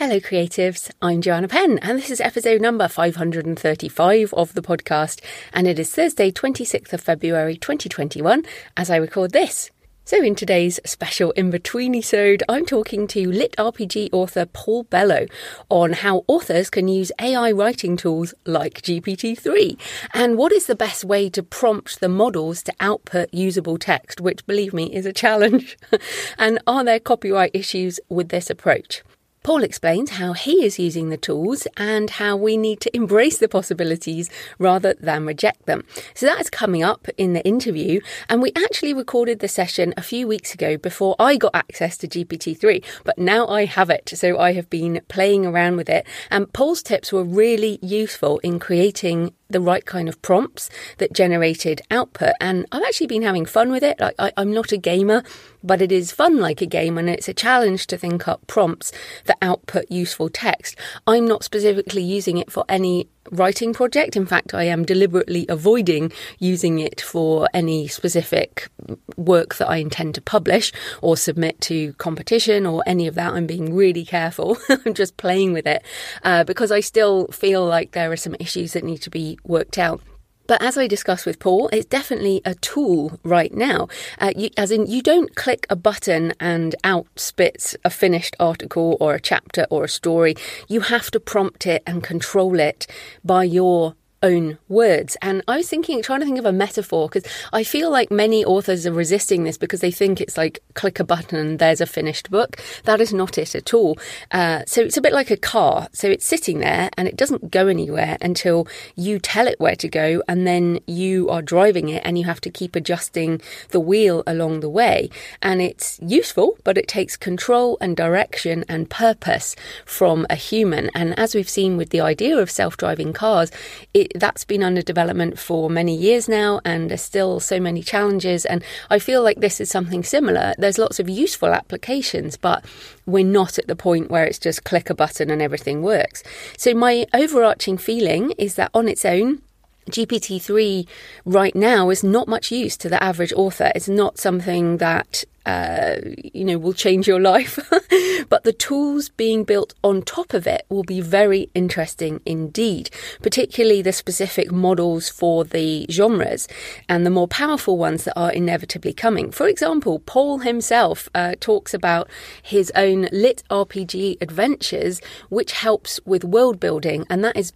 Hello, creatives. I'm Joanna Penn, and this is episode number 535 of the podcast. And it is Thursday, 26th of February 2021, as I record this. So, in today's special in between episode, I'm talking to lit RPG author Paul Bellow on how authors can use AI writing tools like GPT 3 and what is the best way to prompt the models to output usable text, which, believe me, is a challenge. and are there copyright issues with this approach? Paul explains how he is using the tools and how we need to embrace the possibilities rather than reject them. So that is coming up in the interview. And we actually recorded the session a few weeks ago before I got access to GPT-3, but now I have it. So I have been playing around with it. And Paul's tips were really useful in creating the right kind of prompts that generated output. And I've actually been having fun with it. I, am not a gamer, but it is fun like a game and it's a challenge to think up prompts that output useful text. I'm not specifically using it for any writing project. In fact, I am deliberately avoiding using it for any specific work that I intend to publish or submit to competition or any of that. I'm being really careful. I'm just playing with it uh, because I still feel like there are some issues that need to be worked out. But as I discussed with Paul, it's definitely a tool right now. Uh, you, as in, you don't click a button and out spits a finished article or a chapter or a story. You have to prompt it and control it by your own words. And I was thinking, trying to think of a metaphor, because I feel like many authors are resisting this because they think it's like click a button and there's a finished book. That is not it at all. Uh, so it's a bit like a car. So it's sitting there and it doesn't go anywhere until you tell it where to go, and then you are driving it and you have to keep adjusting the wheel along the way. And it's useful, but it takes control and direction and purpose from a human. And as we've seen with the idea of self driving cars, it that's been under development for many years now, and there's still so many challenges. And I feel like this is something similar. There's lots of useful applications, but we're not at the point where it's just click a button and everything works. So, my overarching feeling is that on its own, GPT-3 right now is not much use to the average author. It's not something that uh, you know will change your life, but the tools being built on top of it will be very interesting indeed. Particularly the specific models for the genres and the more powerful ones that are inevitably coming. For example, Paul himself uh, talks about his own lit RPG adventures, which helps with world building, and that is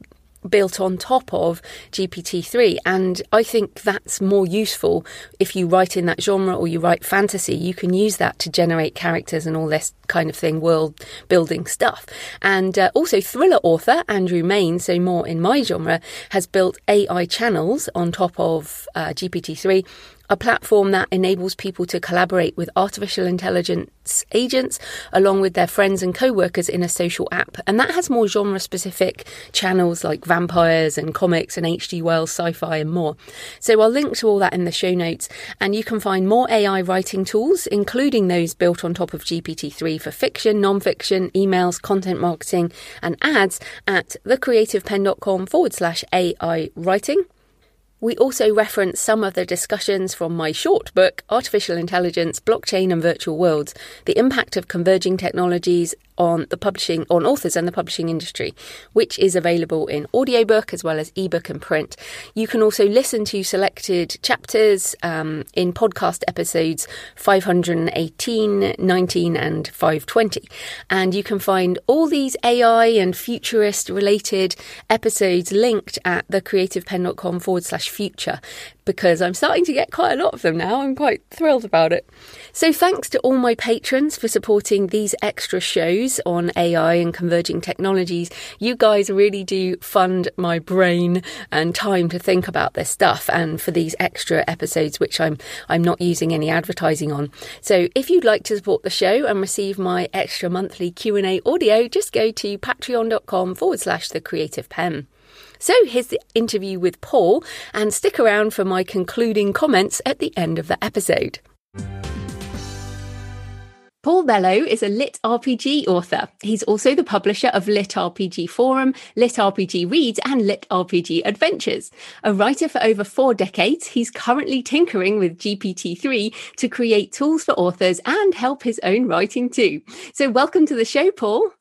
built on top of GPT-3 and I think that's more useful if you write in that genre or you write fantasy. You can use that to generate characters and all this kind of thing world building stuff. And uh, also thriller author Andrew Mayne so more in my genre has built AI channels on top of uh, GPT-3 a platform that enables people to collaborate with artificial intelligence agents along with their friends and co-workers in a social app. And that has more genre specific channels like vampires and comics and hg wells sci-fi and more. So i'll link to all that in the show notes. And you can find more ai writing tools including those built on top of gpt-3 for fiction non-fiction emails content marketing and ads at thecreativepenn.com forward slash ai writing we also reference some of the discussions from my short book, Artificial Intelligence, Blockchain and Virtual Worlds The Impact of Converging Technologies on the publishing on authors and the publishing industry, which is available in audiobook as well as ebook and print. You can also listen to selected chapters um, in podcast episodes 518, 19, and 520. And you can find all these AI and futurist related episodes linked at thecreativepenn.com forward slash future. Because I'm starting to get quite a lot of them now. I'm quite thrilled about it. So, thanks to all my patrons for supporting these extra shows on AI and converging technologies. You guys really do fund my brain and time to think about this stuff and for these extra episodes which I'm I'm not using any advertising on. So, if you'd like to support the show and receive my extra monthly Q&A audio, just go to patreon.com forward slash the creative penn. So here's the interview with Paul, and stick around for my concluding comments at the end of the episode. Paul Bellow is a lit RPG author. He's also the publisher of Lit RPG Forum, Lit RPG Reads, and Lit RPG Adventures. A writer for over four decades, he's currently tinkering with GPT 3 to create tools for authors and help his own writing too. So, welcome to the show, Paul.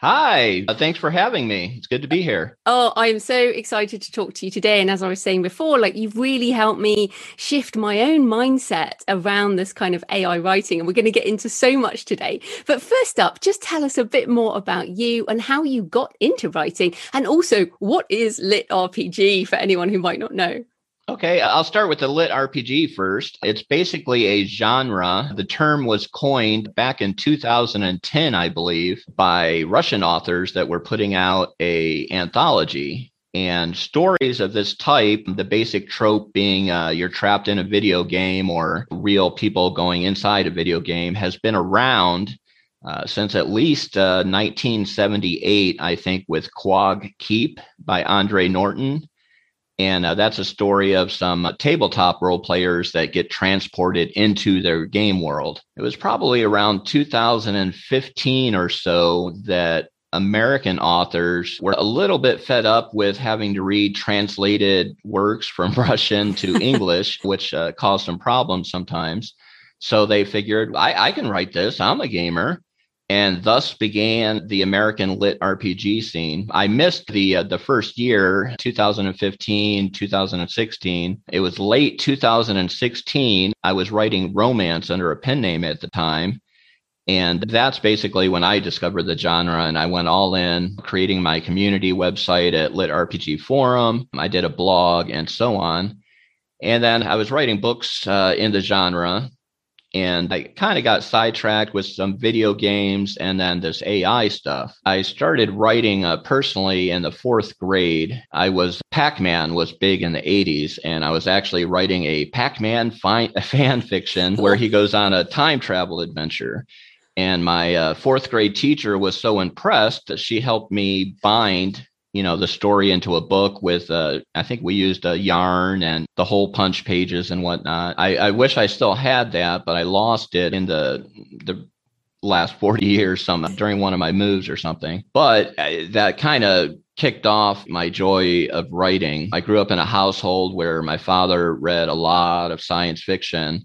Hi, uh, thanks for having me. It's good to be here. Oh, I'm so excited to talk to you today. And as I was saying before, like you've really helped me shift my own mindset around this kind of AI writing. And we're going to get into so much today. But first up, just tell us a bit more about you and how you got into writing. And also, what is Lit RPG for anyone who might not know? Okay, I'll start with the lit RPG first. It's basically a genre. The term was coined back in 2010, I believe, by Russian authors that were putting out a anthology and stories of this type the basic trope being uh, you're trapped in a video game or real people going inside a video game has been around uh, since at least uh, 1978 i think with quag keep by andre norton and uh, that's a story of some uh, tabletop role players that get transported into their game world. It was probably around 2015 or so that American authors were a little bit fed up with having to read translated works from Russian to English, which uh, caused some problems sometimes. So they figured, I, I can write this. I'm a gamer and thus began the American lit RPG scene. I missed the uh, the first year, 2015, 2016. It was late 2016. I was writing romance under a pen name at the time. And that's basically when I discovered the genre and I went all in creating my community website at Lit RPG Forum. I did a blog and so on. And then I was writing books uh, in the genre and I kind of got sidetracked with some video games and then this AI stuff. I started writing uh, personally in the fourth grade. I was Pac Man was big in the 80s, and I was actually writing a Pac Man fan fiction where he goes on a time travel adventure. And my uh, fourth grade teacher was so impressed that she helped me bind you know the story into a book with uh, i think we used a yarn and the hole punch pages and whatnot. I, I wish i still had that but i lost it in the the last 40 years some during one of my moves or something. But uh, that kind of kicked off my joy of writing. I grew up in a household where my father read a lot of science fiction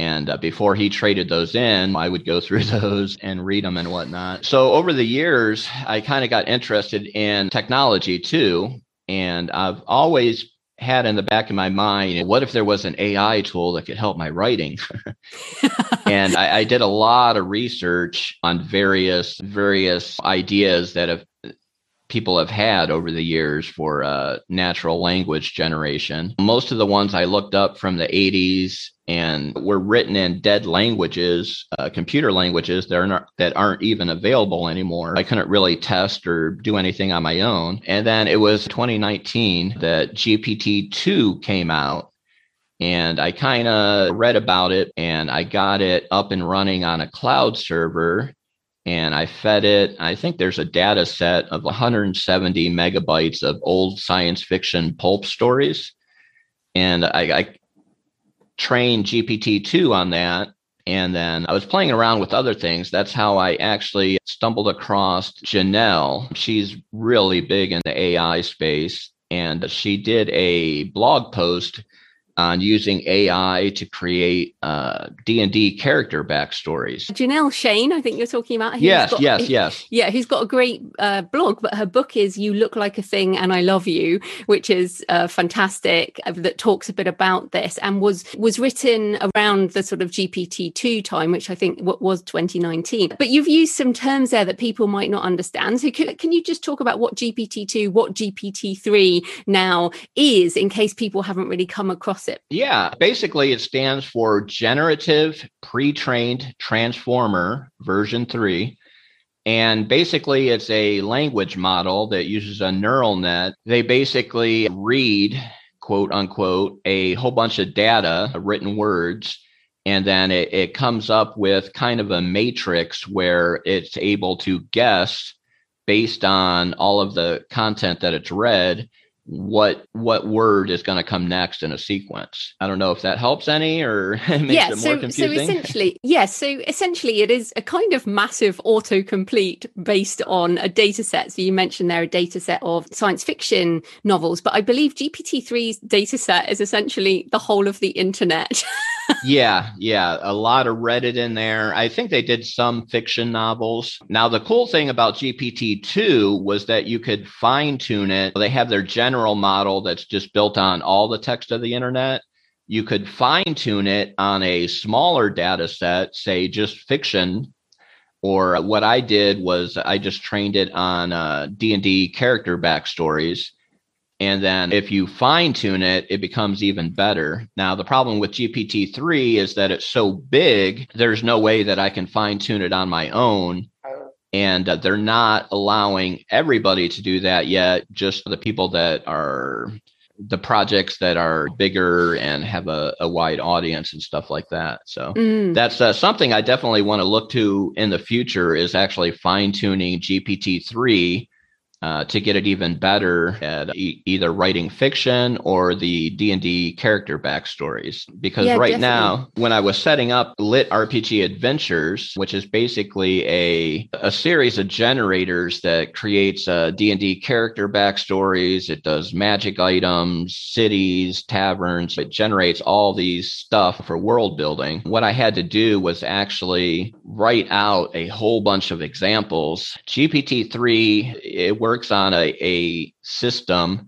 and uh, before he traded those in, I would go through those and read them and whatnot. So over the years, I kind of got interested in technology too. And I've always had in the back of my mind, what if there was an AI tool that could help my writing? and I, I, did a lot of research on various various ideas that have people have had over the years for uh, natural language generation. Most of the ones I looked up from the 80s and were written in dead languages, uh, computer languages that are not, that aren't even available anymore. I couldn't really test or do anything on my own. And then it was 2019 that GPT-2 came out and I kind of read about it and I got it up and running on a cloud server and I fed it. I think there's a data set of 170 megabytes of old science fiction pulp stories. And I, I trained GPT-2 on that. And then I was playing around with other things. That's how I actually stumbled across Janelle. She's really big in the AI space. And she did a blog post on using AI to create uh, D and D character backstories. Janelle Shane, I think you're talking about. Yes, got, yes, yes. Yeah, who's got a great uh, blog, but her book is "You Look Like a Thing and I Love You," which is uh, fantastic. Uh, that talks a bit about this and was was written around the sort of GPT two time, which I think was 2019. But you've used some terms there that people might not understand. So can, can you just talk about what GPT two, what GPT three now is, in case people haven't really come across it? Yeah, basically, it stands for Generative Pre Trained Transformer version 3. And basically, it's a language model that uses a neural net. They basically read, quote unquote, a whole bunch of data, written words, and then it, it comes up with kind of a matrix where it's able to guess based on all of the content that it's read what what word is going to come next in a sequence. I don't know if that helps any or makes yeah, it so, more confusing. So essentially, yes, so essentially it is a kind of massive autocomplete based on a data set. So you mentioned there a data set of science fiction novels, but I believe GPT-3's data set is essentially the whole of the internet. yeah, yeah, a lot of Reddit in there. I think they did some fiction novels. Now the cool thing about GPT-2 was that you could fine tune it. They have their general model that's just built on all the text of the internet. You could fine tune it on a smaller data set, say just fiction or what I did was I just trained it on uh, D&D character backstories and then if you fine tune it, it becomes even better. Now, the problem with GPT 3 is that it's so big, there's no way that I can fine tune it on my own. And uh, they're not allowing everybody to do that yet, just the people that are the projects that are bigger and have a, a wide audience and stuff like that. So mm. that's uh, something I definitely want to look to in the future is actually fine tuning GPT 3 uh, to get it even better at e- either writing fiction or the d&d character backstories. Because yeah, right definitely. now when i was setting up lit rpg adventures which is basically a, a series of generators that creates uh, d&d character backstories it does magic items cities taverns it generates all these stuff for world building. What i had to do was actually write out a whole bunch of examples. Gpt-3 it works works on a, a system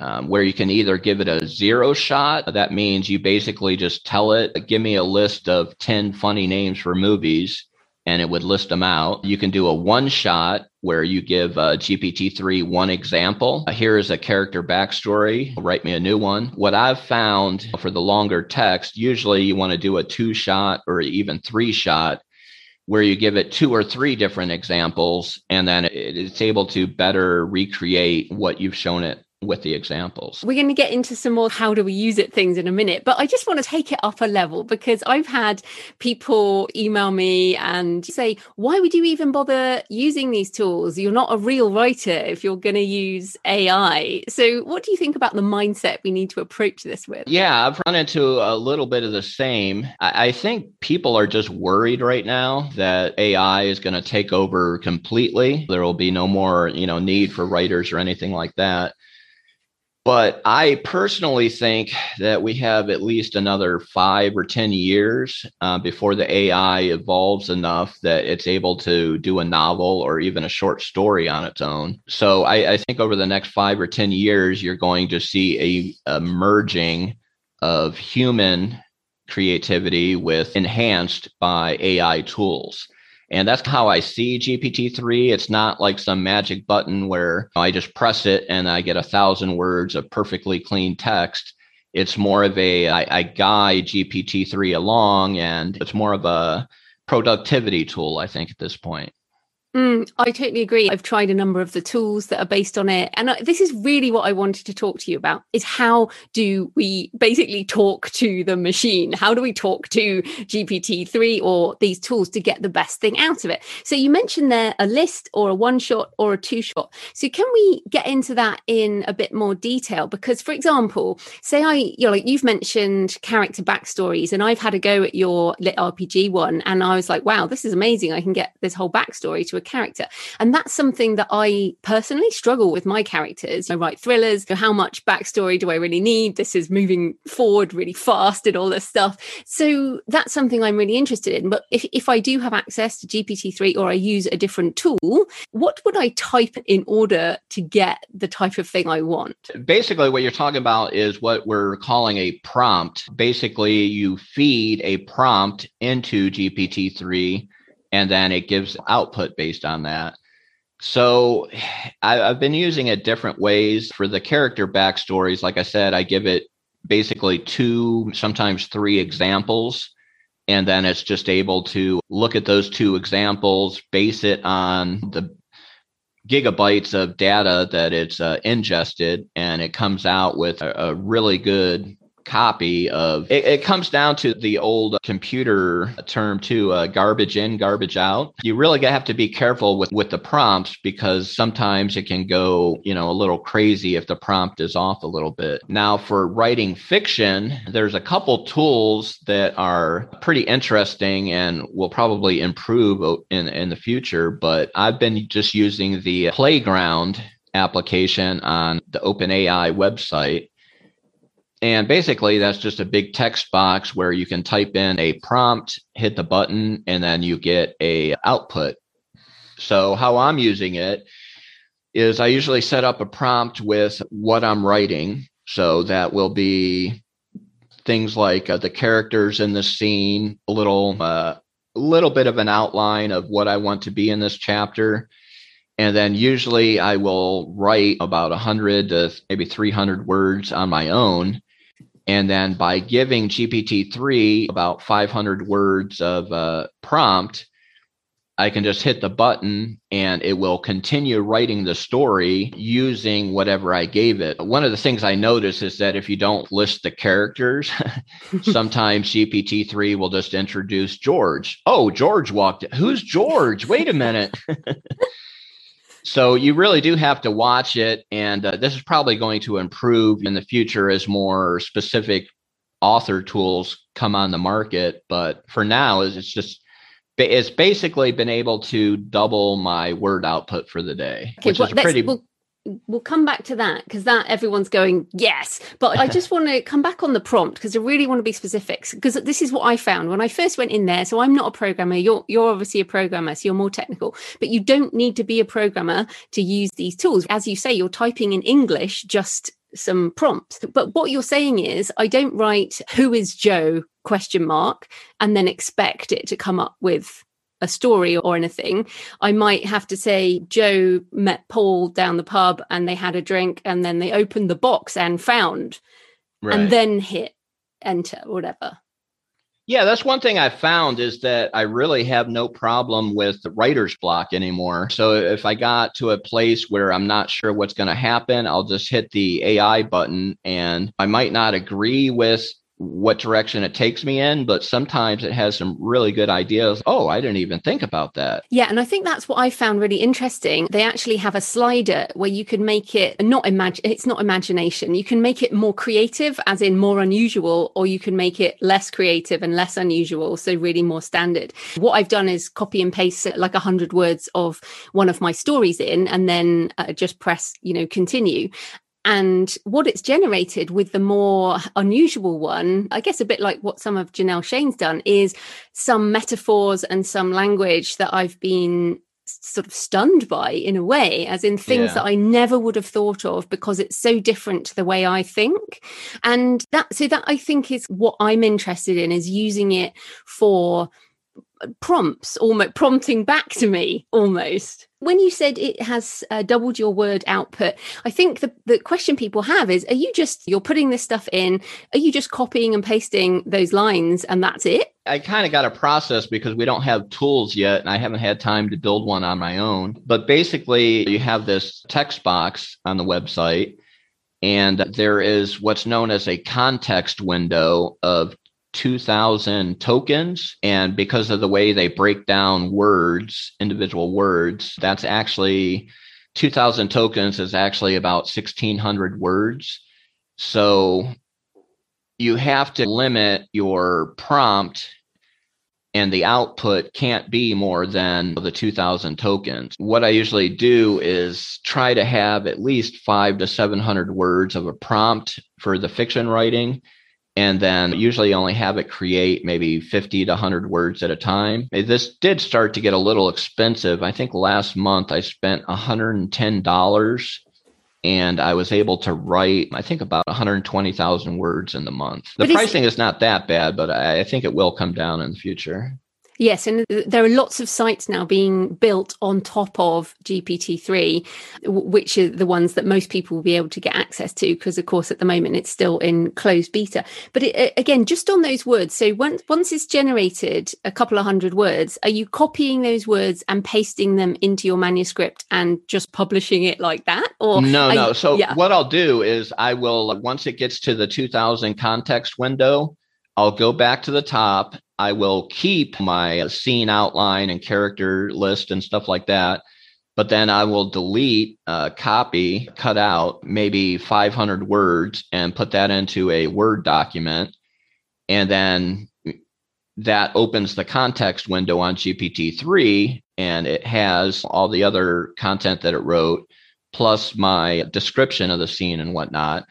um, where you can either give it a zero shot. That means you basically just tell it, give me a list of 10 funny names for movies, and it would list them out. You can do a one shot where you give uh, GPT-3 one example. Here is a character backstory. Write me a new one. What I've found for the longer text, usually you want to do a two shot or even three shot where you give it two or three different examples and then it's able to better recreate what you've shown it with the examples. We're going to get into some more how do we use it things in a minute, but I just want to take it up a level because I've had people email me and say, why would you even bother using these tools? You're not a real writer if you're going to use AI. So, what do you think about the mindset we need to approach this with? Yeah, I've run into a little bit of the same. I think people are just worried right now that AI is going to take over completely. There will be no more, you know, need for writers or anything like that. But I personally think that we have at least another five or 10 years uh, before the AI evolves enough that it's able to do a novel or even a short story on its own. So I, I think over the next five or 10 years, you're going to see a, a merging of human creativity with enhanced by AI tools. And that's how I see GPT-3. It's not like some magic button where I just press it and I get a thousand words of perfectly clean text. It's more of a I, I guide GPT-3 along, and it's more of a productivity tool, I think, at this point. Mm, I totally agree. I've tried a number of the tools that are based on it. And this is really what I wanted to talk to you about is how do we basically talk to the machine? How do we talk to GPT-3 or these tools to get the best thing out of it? So you mentioned there a list or a one shot or a two shot. So can we get into that in a bit more detail? Because for example, say I, you know, like you've mentioned character backstories and I've had a go at your lit RPG one and I was like, wow, this is amazing. I can get this whole backstory to a character. And that's something that I personally struggle with my characters. I write thrillers. So how much backstory do I really need? This is moving forward really fast and all this stuff. So that's something I'm really interested in. But if, if I do have access to GPT-3 or I use a different tool, what would I type in order to get the type of thing I want? Basically, what you're talking about is what we're calling a prompt. Basically, you feed a prompt into GPT-3 and then it gives output based on that. So I, have been using it different ways for the character backstories. Like I said, I give it basically two, sometimes three examples. And then it's just able to look at those two examples, base it on the gigabytes of data that it's uh, ingested, and it comes out with a, a really good copy of it, it, comes down to the old computer term too uh, garbage in garbage out. You really have to be careful with with the prompts because sometimes it can go you know a little crazy if the prompt is off a little bit. Now for writing fiction there's a couple tools that are pretty interesting and will probably improve in in the future but i've been just using the playground application on the OpenAI website and basically, that's just a big text box where you can type in a prompt, hit the button, and then you get a output. So how I'm using it is I usually set up a prompt with what I'm writing. So that will be things like uh, the characters in the scene, a little uh, little bit of an outline of what I want to be in this chapter. And then usually I will write about 100 to maybe 300 words on my own. And then by giving GPT-3 about 500 words of uh, prompt, I can just hit the button and it will continue writing the story using whatever I gave it. One of the things I notice is that if you don't list the characters, sometimes GPT-3 will just introduce George. Oh, George walked. Who's George? Wait a minute. So you really do have to watch it, and uh, this is probably going to improve in the future as more specific author tools come on the market. But for now, it's just it's basically been able to double my word output for the day, okay, which well, is pretty. Well, we'll come back to that because that everyone's going yes. But i just want to come back on the prompt because i really want to be specific because this is what i found. When i first went in there so i'm not a programmer you're you're obviously a programmer so you're more technical but you don't need to be a programmer to use these tools. As you say you're typing in english just some prompts. But what you're saying is i don't write who is joe question mark and then expect it to come up with a story or anything, I might have to say Joe met Paul down the pub and they had a drink and then they opened the box and found right. and then hit enter whatever. Yeah, that's one thing I found is that I really have no problem with writer's block anymore. So if I got to a place where I'm not sure what's going to happen, I'll just hit the AI button and I might not agree with what direction it takes me in, but sometimes it has some really good ideas. Oh, I didn't even think about that. Yeah, and I think that's what I found really interesting. They actually have a slider where you can make it not imagine it's not imagination. You can make it more creative as in more unusual or you can make it less creative and less unusual, so really more standard. What I've done is copy and paste like a 100 words of one of my stories in and then uh, just press, you know, continue and what it's generated with the more unusual one, I guess a bit like what some of Janelle Shane's done, is some metaphors and some language that I've been sort of stunned by in a way, as in things yeah. that I never would have thought of because it's so different to the way I think. And that, so that I think is what I'm interested in is using it for prompts, almost prompting back to me almost. When you said it has uh, doubled your word output i think the, the question people have is are you just you're putting this stuff in are you just copying and pasting those lines and that's it? I kind of got a process because we don't have tools yet and i haven't had time to build one on my own. But basically you have this text box on the website and there is what's known as a context window of 2000 tokens. And because of the way they break down words, individual words, that's actually 2000 tokens is actually about 1600 words. So you have to limit your prompt and the output can't be more than the 2000 tokens. What I usually do is try to have at least five to 700 words of a prompt for the fiction writing and then usually only have it create maybe 50 to 100 words at a time. Eh, this did start to get a little expensive. I think last month I spent $110 and I was able to write, I think, about 120,000 words in the month. The pricing is not that bad, but I think it will come down in the future. Yes, and there are lots of sites now being built on top of GPT-3, which are the ones that most people will be able to get access to, because of course at the moment it's still in closed beta. But it, again, just on those words, so once once it's generated a couple of hundred words, are you copying those words and pasting them into your manuscript and just publishing it like that? Or no, no. You, so yeah. what I'll do is I will once it gets to the 2000 context window, I'll go back to the top. I will keep my scene outline and character list and stuff like that. But then I will delete, copy, cut out maybe 500 words and put that into a Word document. And then that opens the context window on GPT-3 and it has all the other content that it wrote plus my description of the scene and whatnot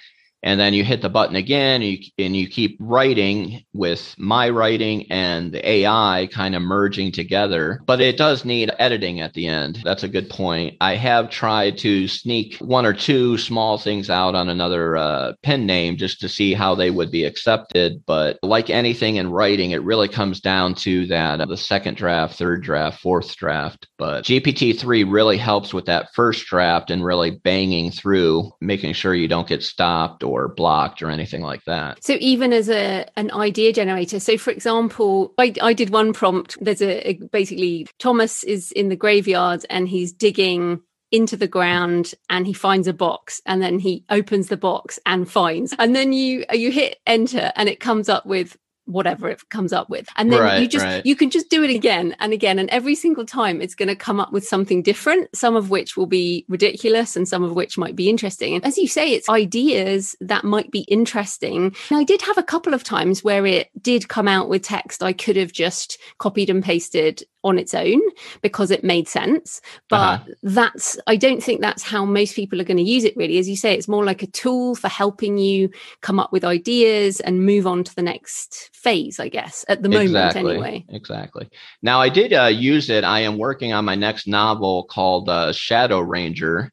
and then you hit the button again and you, and you, keep writing with my writing and the AI kind of merging together. But it does need editing at the end. That's a good point. I have tried to sneak one or two small things out on another uh, pen name just to see how they would be accepted. But like anything in writing, it really comes down to that uh, the second draft, third draft, fourth draft. But GPT-3 really helps with that first draft and really banging through, making sure you don't get stopped or blocked or anything like that. So even as a an idea generator, so for example, I, I did one prompt. There's a, a basically Thomas is in the graveyard and he's digging into the ground and he finds a box and then he opens the box and finds and then you you hit enter and it comes up with whatever it comes up with. And then right, you just right. you can just do it again and again. And every single time it's going to come up with something different some of which will be ridiculous and some of which might be interesting. And as you say it's ideas that might be interesting. And i did have a couple of times where it did come out with text i could have just copied and pasted on its own because it made sense. But uh-huh. that's, I don't think that's how most people are going to use it really. As you say, it's more like a tool for helping you come up with ideas and move on to the next phase, I guess, at the moment exactly. anyway. Exactly. Now, I did uh, use it. I am working on my next novel called uh, Shadow Ranger,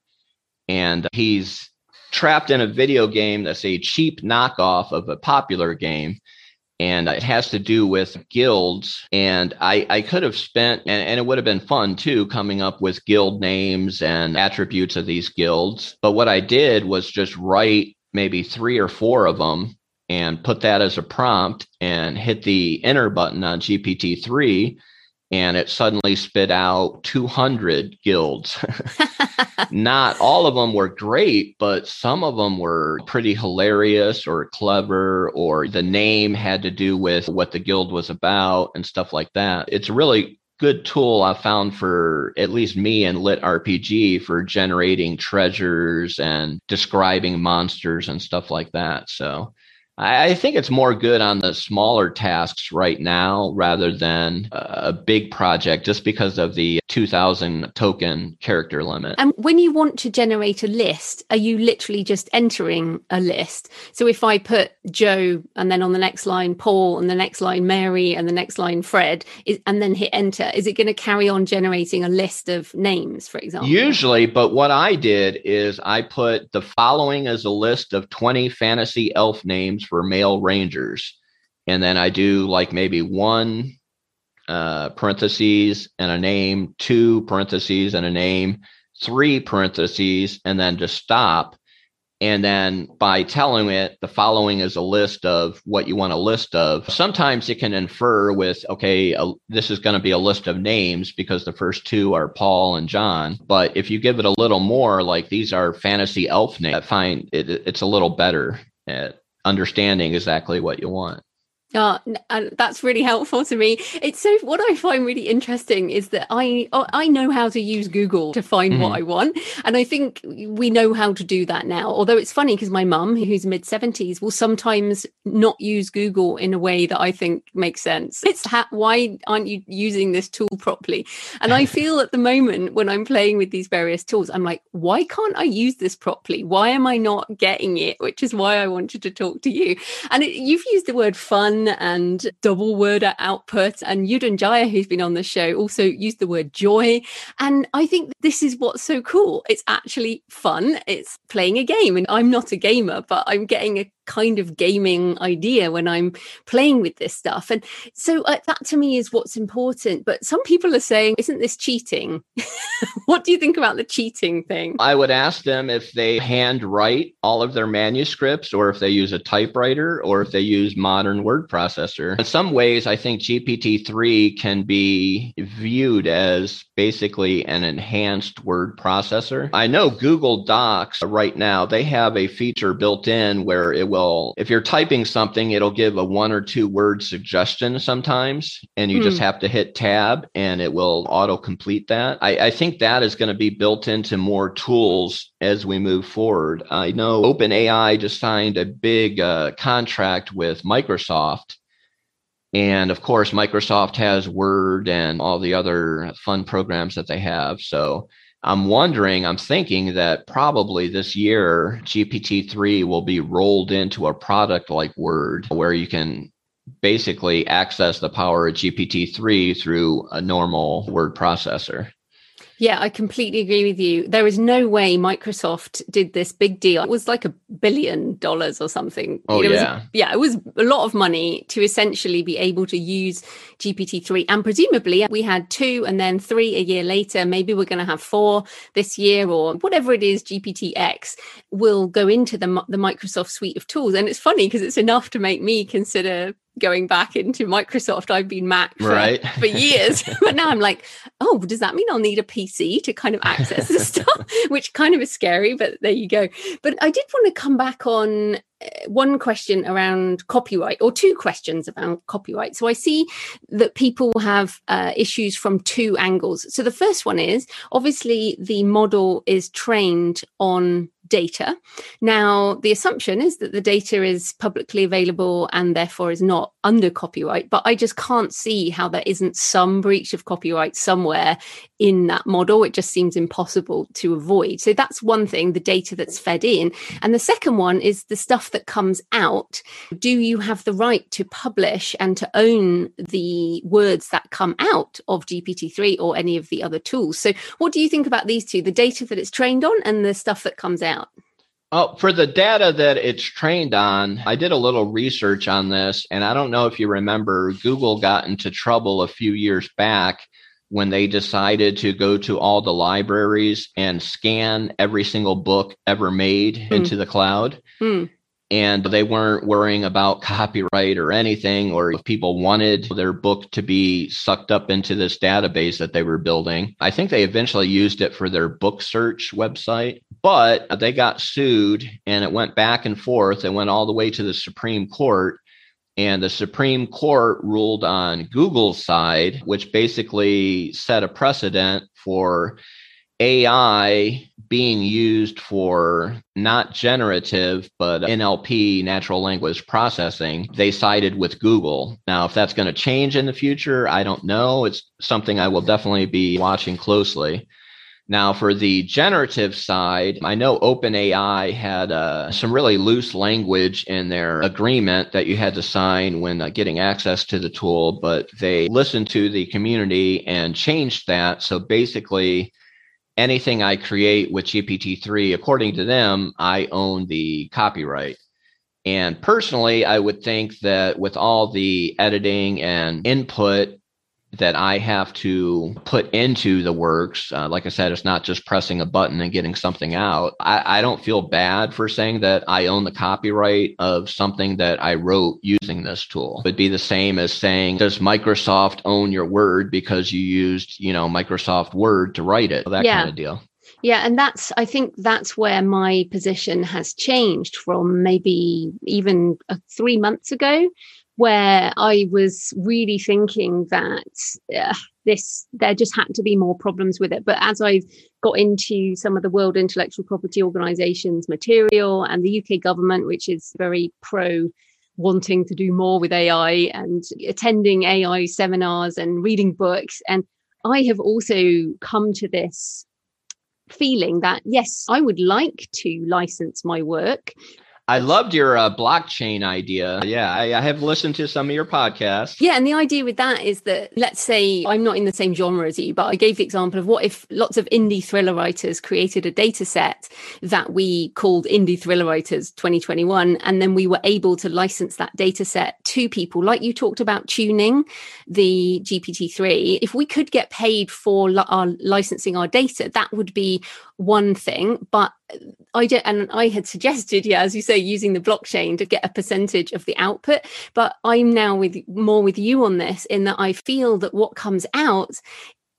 and he's trapped in a video game that's a cheap knockoff of a popular game and it has to do with guilds. And I, I could have spent, and, and it would have been fun too, coming up with guild names and attributes of these guilds. But what I did was just write maybe three or four of them and put that as a prompt and hit the enter button on GPT-3 and it suddenly spit out 200 guilds. Not all of them were great, but some of them were pretty hilarious or clever, or the name had to do with what the guild was about and stuff like that. It's a really good tool I found for at least me and Lit RPG for generating treasures and describing monsters and stuff like that. So I think it's more good on the smaller tasks right now rather than a big project just because of the 2000 token character limit. And when you want to generate a list, are you literally just entering a list? So if I put Joe and then on the next line Paul and the next line Mary and the next line Fred and then hit enter, is it going to carry on generating a list of names, for example? Usually, but what I did is I put the following as a list of 20 fantasy elf names for male rangers. And then I do like maybe one uh, parentheses and a name, two parentheses and a name, three parentheses, and then just stop. And then by telling it the following is a list of what you want a list of, sometimes it can infer with, okay, this is going to be a list of names because the first two are Paul and John. But if you give it a little more, like these are fantasy elf names, I find it, it's a little better at understanding exactly what you want. Uh, and that's really helpful to me. It's so what I find really interesting is that I oh, I know how to use Google to find mm-hmm. what I want, and I think we know how to do that now. Although it's funny because my mum, who's mid seventies, will sometimes not use Google in a way that I think makes sense. It's ha- why aren't you using this tool properly? And I feel at the moment when I'm playing with these various tools, I'm like, why can't I use this properly? Why am I not getting it? Which is why I wanted to talk to you. And it, you've used the word fun and double word output. And Yudhanjaya, who's been on the show, also used the word joy. And I think this is what's so cool. It's actually fun. It's playing a game. And I'm not a gamer, but I'm getting a kind of gaming idea when I'm playing with this stuff. And so uh, that to me is what's important. But some people are saying, isn't this cheating? what do you think about the cheating thing? I would ask them if they handwrite all of their manuscripts or if they use a typewriter or if they use modern word processor. In some ways, I think GPT-3 can be viewed as basically an enhanced word processor. I know Google Docs right now, they have a feature built in where it will, if you're typing something, it'll give a one or two word suggestion sometimes, and you just hmm. have to hit tab and it will auto complete that. I, I think that is going to be built into more tools as we move forward. I know OpenAI just signed a big uh, contract with Microsoft. And of course, Microsoft has Word and all the other fun programs that they have. So I'm wondering, I'm thinking that probably this year, GPT 3 will be rolled into a product like Word where you can basically access the power of GPT 3 through a normal word processor. Yeah, I completely agree with you. There is no way Microsoft did this big deal. It was like a billion dollars or something. Oh, it yeah. Was, yeah, it was a lot of money to essentially be able to use GPT-3. And presumably uh, we had two and then three a year later. Maybe we're going to have four this year or whatever it is, GPT-X will go into the, the Microsoft suite of tools. And it's funny because it's enough to make me consider going back into Microsoft. I've been Mac for, right. for years, but now I'm like, oh, does that mean I'll need a PC to kind of access this stuff? Which kind of is scary, but there you go. But I did want to come back on uh, one question around copyright or two questions about copyright. So I see that people have uh, issues from two angles. So the first one is obviously the model is trained on data. Now, the assumption is that the data is publicly available and therefore is not under copyright, but I just can't see how there isn't some breach of copyright somewhere in that model. It just seems impossible to avoid. So that's one thing, the data that's fed in. And the second one is the stuff that comes out. Do you have the right to publish and to own the words that come out of GPT-3 or any of the other tools? So what do you think about these two, the data that it's trained on and the stuff that comes out? Oh, for the data that it's trained on, I did a little research on this, and I don't know if you remember, Google got into trouble a few years back when they decided to go to all the libraries and scan every single book ever made mm. into the cloud. Mm and they weren't worrying about copyright or anything or if people wanted their book to be sucked up into this database that they were building i think they eventually used it for their book search website but they got sued and it went back and forth and went all the way to the supreme court and the Supreme Court ruled on Google's side, which basically set a precedent for AI being used for not generative, but NLP, natural language processing, they sided with Google. Now, if that's going to change in the future, I don't know. It's something I will definitely be watching closely. Now, for the generative side, I know OpenAI had uh, some really loose language in their agreement that you had to sign when uh, getting access to the tool, but they listened to the community and changed that. So basically, anything I create with GPT-3, according to them, I own the copyright. And personally, I would think that with all the editing and input that I have to put into the works. Uh, like I said, it's not just pressing a button and getting something out. I, I, don't feel bad for saying that I own the copyright of something that I wrote using this tool. It would be the same as saying, does Microsoft own your Word because you used, you know, Microsoft Word to write it? That yeah. kind of deal. Yeah, and that's I think that's where my position has changed from maybe even uh, three months ago where I was really thinking that uh, this there just had to be more problems with it. But as I've got into some of the World Intellectual Property Organization's material and the UK government, which is very pro wanting to do more with AI and attending AI seminars and reading books, and I have also come to this feeling that yes, I would like to license my work I loved your uh, blockchain idea. Yeah, I, I, have listened to some of your podcasts. Yeah, and the idea with that is that let's say I'm not in the same genre as you, but I gave the example of what if lots of indie thriller writers created a data set that we called Indie Thriller Writers 2021, and then we were able to license that data set to people, like you talked about tuning the GPT-3. If we could get paid for our licensing our data, that would be one thing, but I don't, and I had suggested, yeah, as you say, using the blockchain to get a percentage of the output. But I'm now with more with you on this in that I feel that what comes out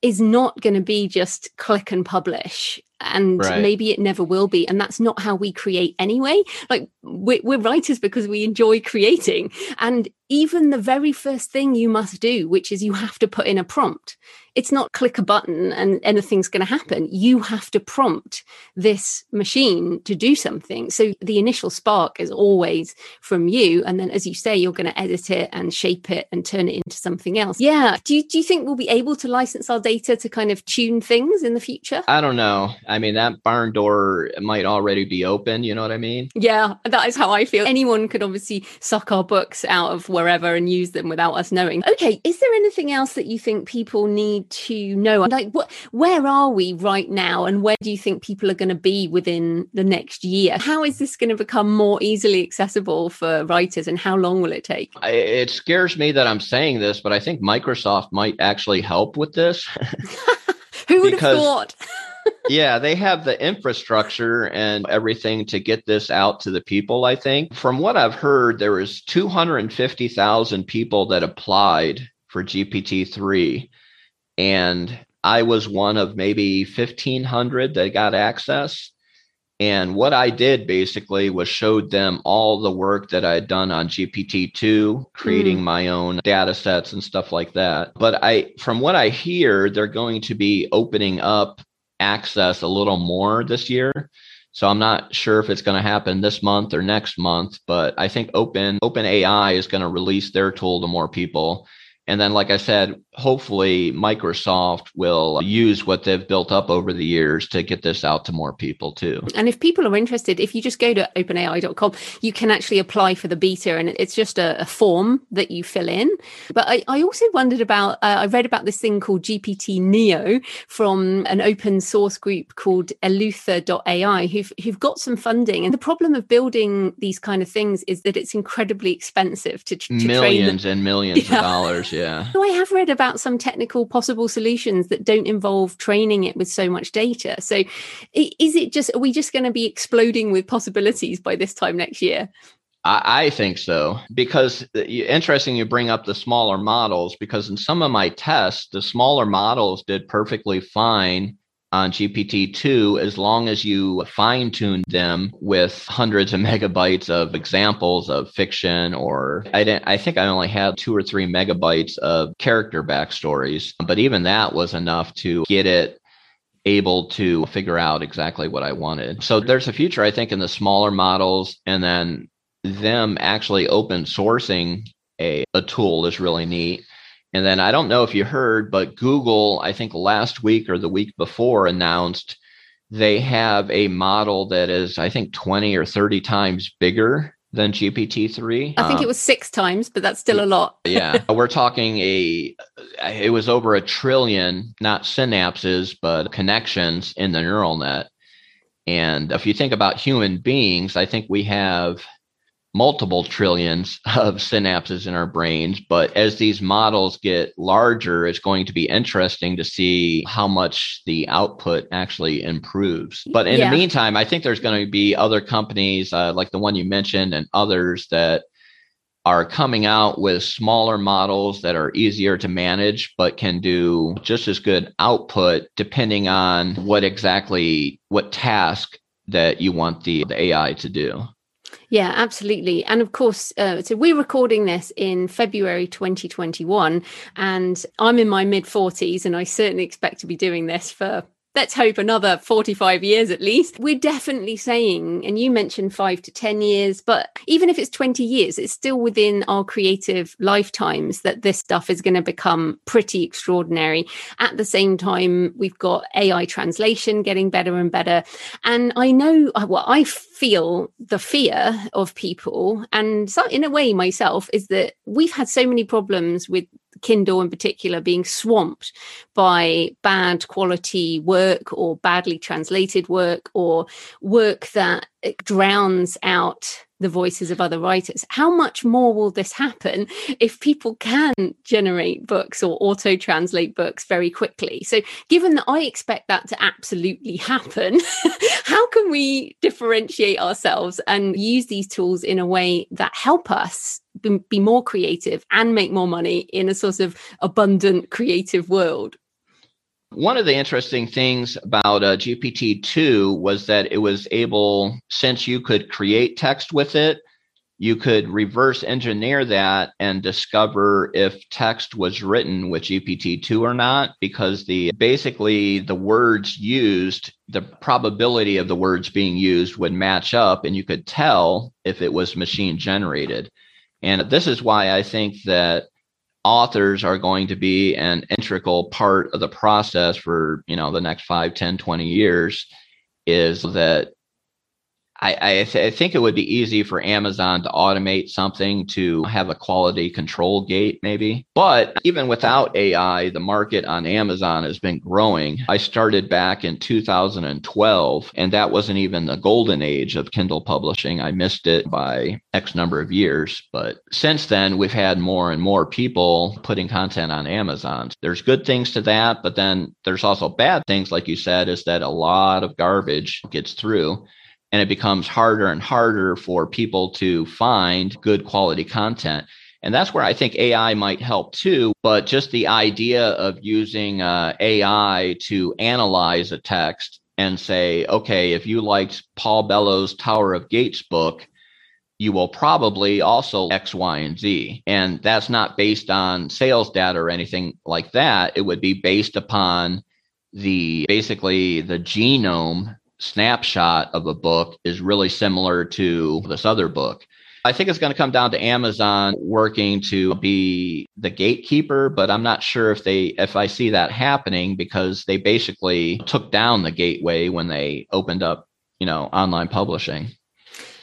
is not going to be just click and publish and right. maybe it never will be and that's not how we create anyway like we're, we're, writers because we enjoy creating and even the very first thing you must do which is you have to put in a prompt it's not click a button and anything's going to happen you have to prompt this machine to do something so the initial spark is always from you and then as you say you're going to edit it and shape it and turn it into something else yeah do you, do you think we'll be able to license our data to kind of tune things in the future i don't know I mean, that barn door might already be open. You know what I mean? Yeah, that is how I feel. Anyone could obviously suck our books out of wherever and use them without us knowing. Okay, is there anything else that you think people need to know? Like, what, where are we right now, and where do you think people are going to be within the next year? How is this going to become more easily accessible for writers, and how long will it take? It scares me that I'm saying this, but I think Microsoft might actually help with this. Who would because, have thought? yeah, they have the infrastructure and everything to get this out to the people, I think. From what I've heard, there was 250,000 people that applied for GPT-3 and I was one of maybe 1500 that got access. And what I did basically was showed them all the work that I had done on GPT-2, creating mm. my own data sets and stuff like that. But I from what I hear, they're going to be opening up access a little more this year. So I'm not sure if it's going to happen this month or next month, but I think Open Open AI is going to release their tool to more people. And then, like I said, hopefully Microsoft will use what they've built up over the years to get this out to more people too. And if people are interested, if you just go to openai.com, you can actually apply for the beta and it's just a, a form that you fill in. But I, I also wondered about, uh, I read about this thing called GPT Neo from an open source group called eleuther.ai who've, who've got some funding. And the problem of building these kind of things is that it's incredibly expensive to, to millions and millions yeah. of dollars. Yeah. So I have read about about some technical possible solutions that don't involve training it with so much data. So is it just, are we just going to be exploding with possibilities by this time next year? I, think so because uh, interesting you bring up the smaller models because in some of my tests, the smaller models did perfectly fine on GPT-2 as long as you fine tune them with hundreds of megabytes of examples of fiction or I didn't I think I only had 2 or 3 megabytes of character backstories but even that was enough to get it able to figure out exactly what I wanted. So there's a future I think in the smaller models and then them actually open sourcing a, a tool is really neat and then I don't know if you heard, but Google, I think last week or the week before, announced they have a model that is, I think, 20 or 30 times bigger than GPT-3. I think um, it was six times, but that's still a lot. yeah. We're talking a, it was over a trillion, not synapses, but connections in the neural net. And if you think about human beings, I think we have multiple trillions of synapses in our brains. But as these models get larger, it's going to be interesting to see how much the output actually improves. But in yeah. the meantime, I think there's going to be other companies uh, like the one you mentioned and others that are coming out with smaller models that are easier to manage but can do just as good output depending on what exactly what task that you want the, the AI to do. Yeah, absolutely. And of course, uh, so we're recording this in February 2021, and I'm in my mid 40s, and I certainly expect to be doing this for let's hope another 45 years at least. We're definitely saying, and you mentioned five to 10 years, but even if it's 20 years, it's still within our creative lifetimes that this stuff is going to become pretty extraordinary. At the same time, we've got AI translation getting better and better. And I know, uh, well, I feel the fear of people, and so in a way myself, is that we've had so many problems with Kindle in particular being swamped by bad quality work or badly translated work or work that eh, drowns out the voices of other writers. How much more will this happen if people can generate books or auto translate books very quickly? So, given that I expect that to absolutely happen, how can we differentiate ourselves and use these tools in a way that help us be more creative and make more money in a sort of abundant creative world? One of the interesting things about uh, GPT 2 was that it was able, since you could create text with it, you could reverse engineer that and discover if text was written with GPT-2 or not because the basically the words used the probability of the words being used would match up and you could tell if it was machine generated and this is why I think that authors are going to be an integral part of the process for you know the next 5 10 20 years is that I, I, th- I, think it would be easy for Amazon to automate something to have a quality control gate, maybe. But even without AI, the market on Amazon has been growing. I started back in 2012, and that wasn't even the golden age of Kindle publishing. I missed it by X number of years. But since then, we've had more and more people putting content on Amazon. There's good things to that, but then there's also bad things, like you said, is that a lot of garbage gets through and it becomes harder and harder for people to find good quality content. And that's where I think AI might help too. But just the idea of using uh, AI to analyze a text and say, okay, if you liked Paul Bellow's Tower of Gates book, you will probably also X, Y, and Z. And that's not based on sales data or anything like that. It would be based upon the basically the genome snapshot of a book is really similar to this other book. I think it's going to come down to Amazon working to be the gatekeeper, but I'm not sure if they if I see that happening because they basically took down the gateway when they opened up, you know, online publishing.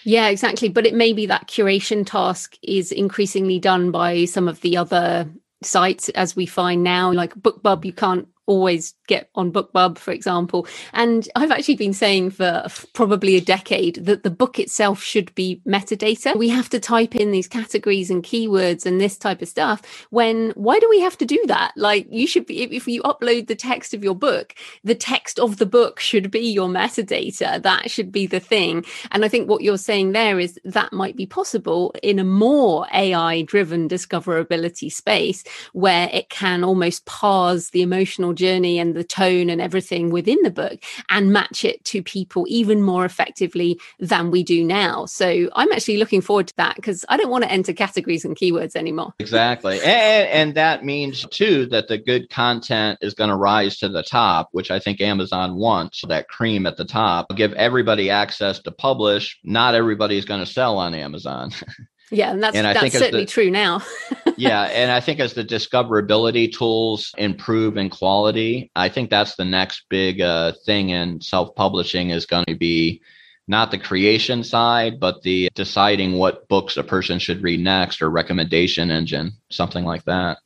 Yeah, exactly. But it may be that curation task is increasingly done by some of the other sites as we find now like bookbub you can't always get on bookbub for example. And i've actually been saying for probably a decade that the book itself should be metadata. We have to type in these categories and keywords and this type of stuff when why do we have to do that? Like you should be if you upload the text of your book the text of the book should be your metadata. That should be the thing. And i think what you're saying there is that might be possible in a more ai driven discoverability space where it can almost parse the emotional journey and the tone and everything within the book and match it to people even more effectively than we do now. So I'm actually looking forward to that because I don't want to enter categories and keywords anymore. Exactly. And, and that means too that the good content is going to rise to the top, which I think Amazon wants that cream at the top, give everybody access to publish. Not everybody is going to sell on Amazon. Yeah, and that's and that's certainly the, true now. yeah, and I think as the discoverability tools improve in quality, I think that's the next big uh, thing in self-publishing is going to be not the creation side, but the deciding what books a person should read next or recommendation engine, something like that.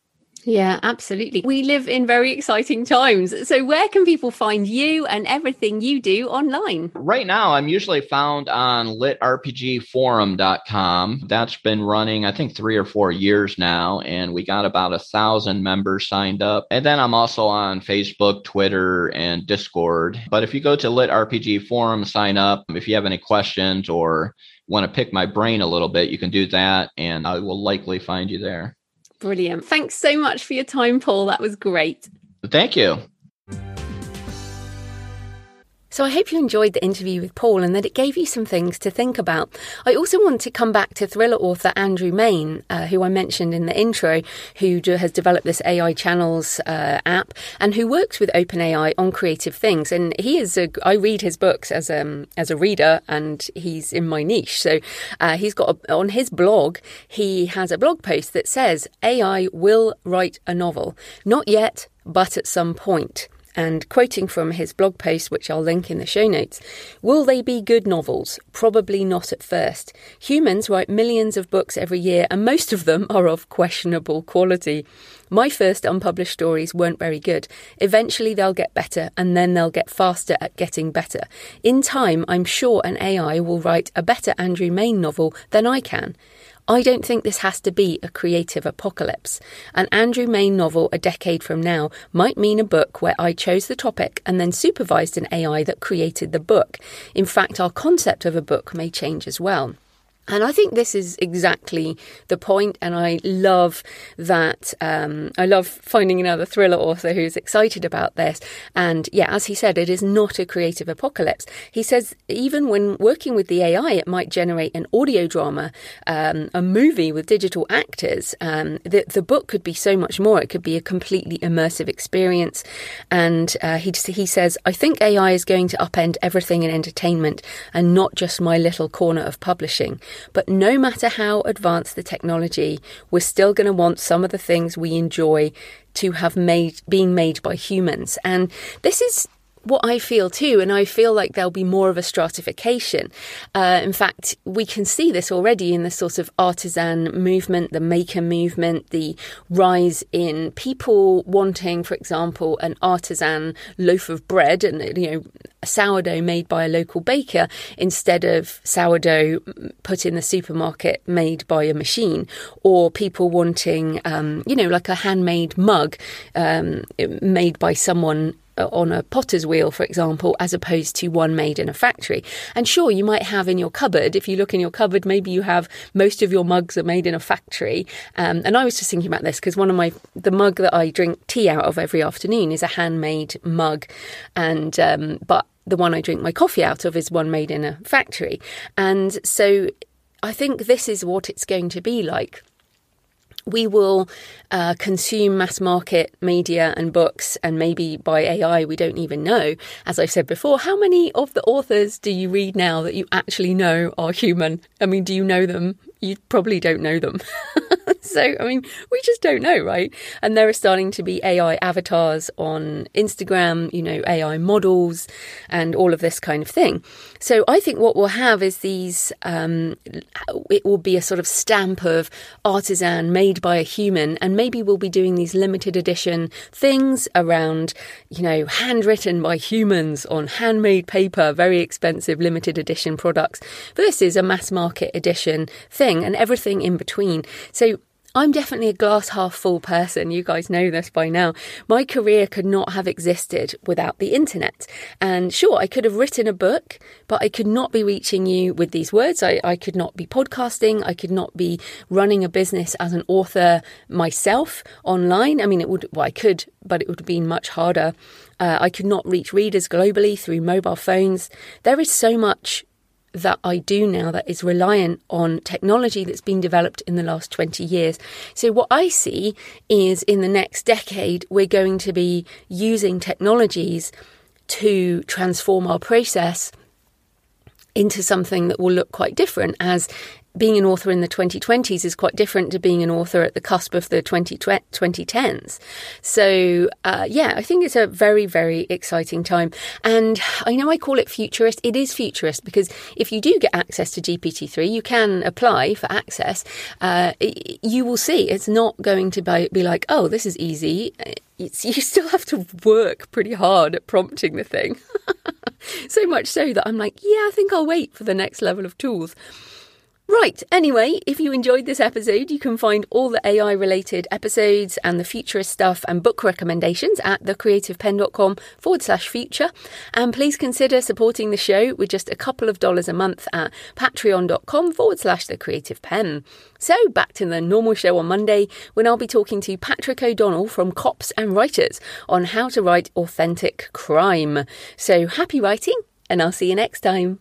Yeah, absolutely. We live in very exciting times. So, where can people find you and everything you do online? Right now, I'm usually found on litrpgforum.com. That's been running, I think, three or four years now, and we got about a thousand members signed up. And then I'm also on Facebook, Twitter, and Discord. But if you go to Lit RPG Forum, sign up. If you have any questions or want to pick my brain a little bit, you can do that, and I will likely find you there. Brilliant. Thanks so much for your time, Paul. That was great. Thank you. So I hope you enjoyed the interview with Paul and that it gave you some things to think about. I also want to come back to thriller author Andrew Mayne, uh, who I mentioned in the intro, who has developed this AI Channels uh, app and who works with OpenAI on creative things. And he is a, I read his books as um as a reader, and he's in my niche. So uh, he's got a, on his blog he has a blog post that says AI will write a novel, not yet, but at some point. And quoting from his blog post, which I'll link in the show notes, will they be good novels? Probably not at first. Humans write millions of books every year, and most of them are of questionable quality. My first unpublished stories weren't very good. Eventually, they'll get better, and then they'll get faster at getting better. In time, I'm sure an AI will write a better Andrew Mayne novel than I can. I don't think this has to be a creative apocalypse. An Andrew Mayne novel a decade from now might mean a book where I chose the topic and then supervised an AI that created the book. In fact, our concept of a book may change as well. And I think this is exactly the point, and I love that. Um, I love finding another thriller author who's excited about this. And yeah, as he said, it is not a creative apocalypse. He says even when working with the AI, it might generate an audio drama, um, a movie with digital actors. Um, the, the book could be so much more. It could be a completely immersive experience. And uh, he he says, I think AI is going to upend everything in entertainment, and not just my little corner of publishing. But no matter how advanced the technology, we're still going to want some of the things we enjoy to have made being made by humans. And this is what I feel too, and I feel like there'll be more of a stratification. Uh, in fact, we can see this already in the sort of artisan movement, the maker movement, the rise in people wanting, for example, an artisan loaf of bread and you know sourdough made by a local baker instead of sourdough put in the supermarket made by a machine, or people wanting, um, you know, like a handmade mug um, made by someone on a potter's wheel, for example, as opposed to one made in a factory. And sure, you might have in your cupboard, if you look in your cupboard, maybe you have most of your mugs are made in a factory. Um, and I was just thinking about this because one of my, the mug that I drink tea out of every afternoon is a handmade mug. And, um, but the one I drink my coffee out of is one made in a factory. And so I think this is what it's going to be like we will uh, consume mass market media and books and maybe by AI, we don't even know. As I've said before, how many of the authors do you read now that you actually know are human? I mean, do you know them? You probably don't know them. so, I mean, we just don't know, right? And there are starting to be AI avatars on Instagram, you know, AI models, and all of this kind of thing. So, I think what we'll have is these, um, it will be a sort of stamp of artisan made by a human, and maybe we'll be doing these limited edition things around, you know, handwritten by humans on handmade paper, very expensive limited edition products versus a mass market edition thing and everything in between. So, I'm definitely a glass half full person. You guys know this by now. My career could not have existed without the internet. And sure, I could have written a book, but I could not be reaching you with these words. I, I could not be podcasting. I could not be running a business as an author myself online. I mean, it would, well, I could, but it would have been much harder. Uh, I could not reach readers globally through mobile phones. There is so much that I do now that is reliant on technology that's been developed in the last 20 years. So, what I see is in the next decade, we're going to be using technologies to transform our process into something that will look quite different as being an author in the 2020s is quite different to being an author at the cusp of the 20, 2010s. So, uh, yeah, I think it's a very, very exciting time. And I know I call it futurist. It is futurist because if you do get access to GPT-3, you can apply for access. Uh, you will see it's not going to be like, oh, this is easy. It's, you still have to work pretty hard at prompting the thing. so much so that I'm like, yeah, I think I'll wait for the next level of tools. Right, anyway, if you enjoyed this episode, you can find all the AI related episodes and the futurist stuff and book recommendations at thecreativepenn.com forward slash future. And please consider supporting the show with just a couple of dollars a month at patreon.com forward slash the creative penn. So back to the normal show on Monday when I'll be talking to Patrick O'Donnell from Cops and Writers on how to write authentic crime. So happy writing, and I'll see you next time.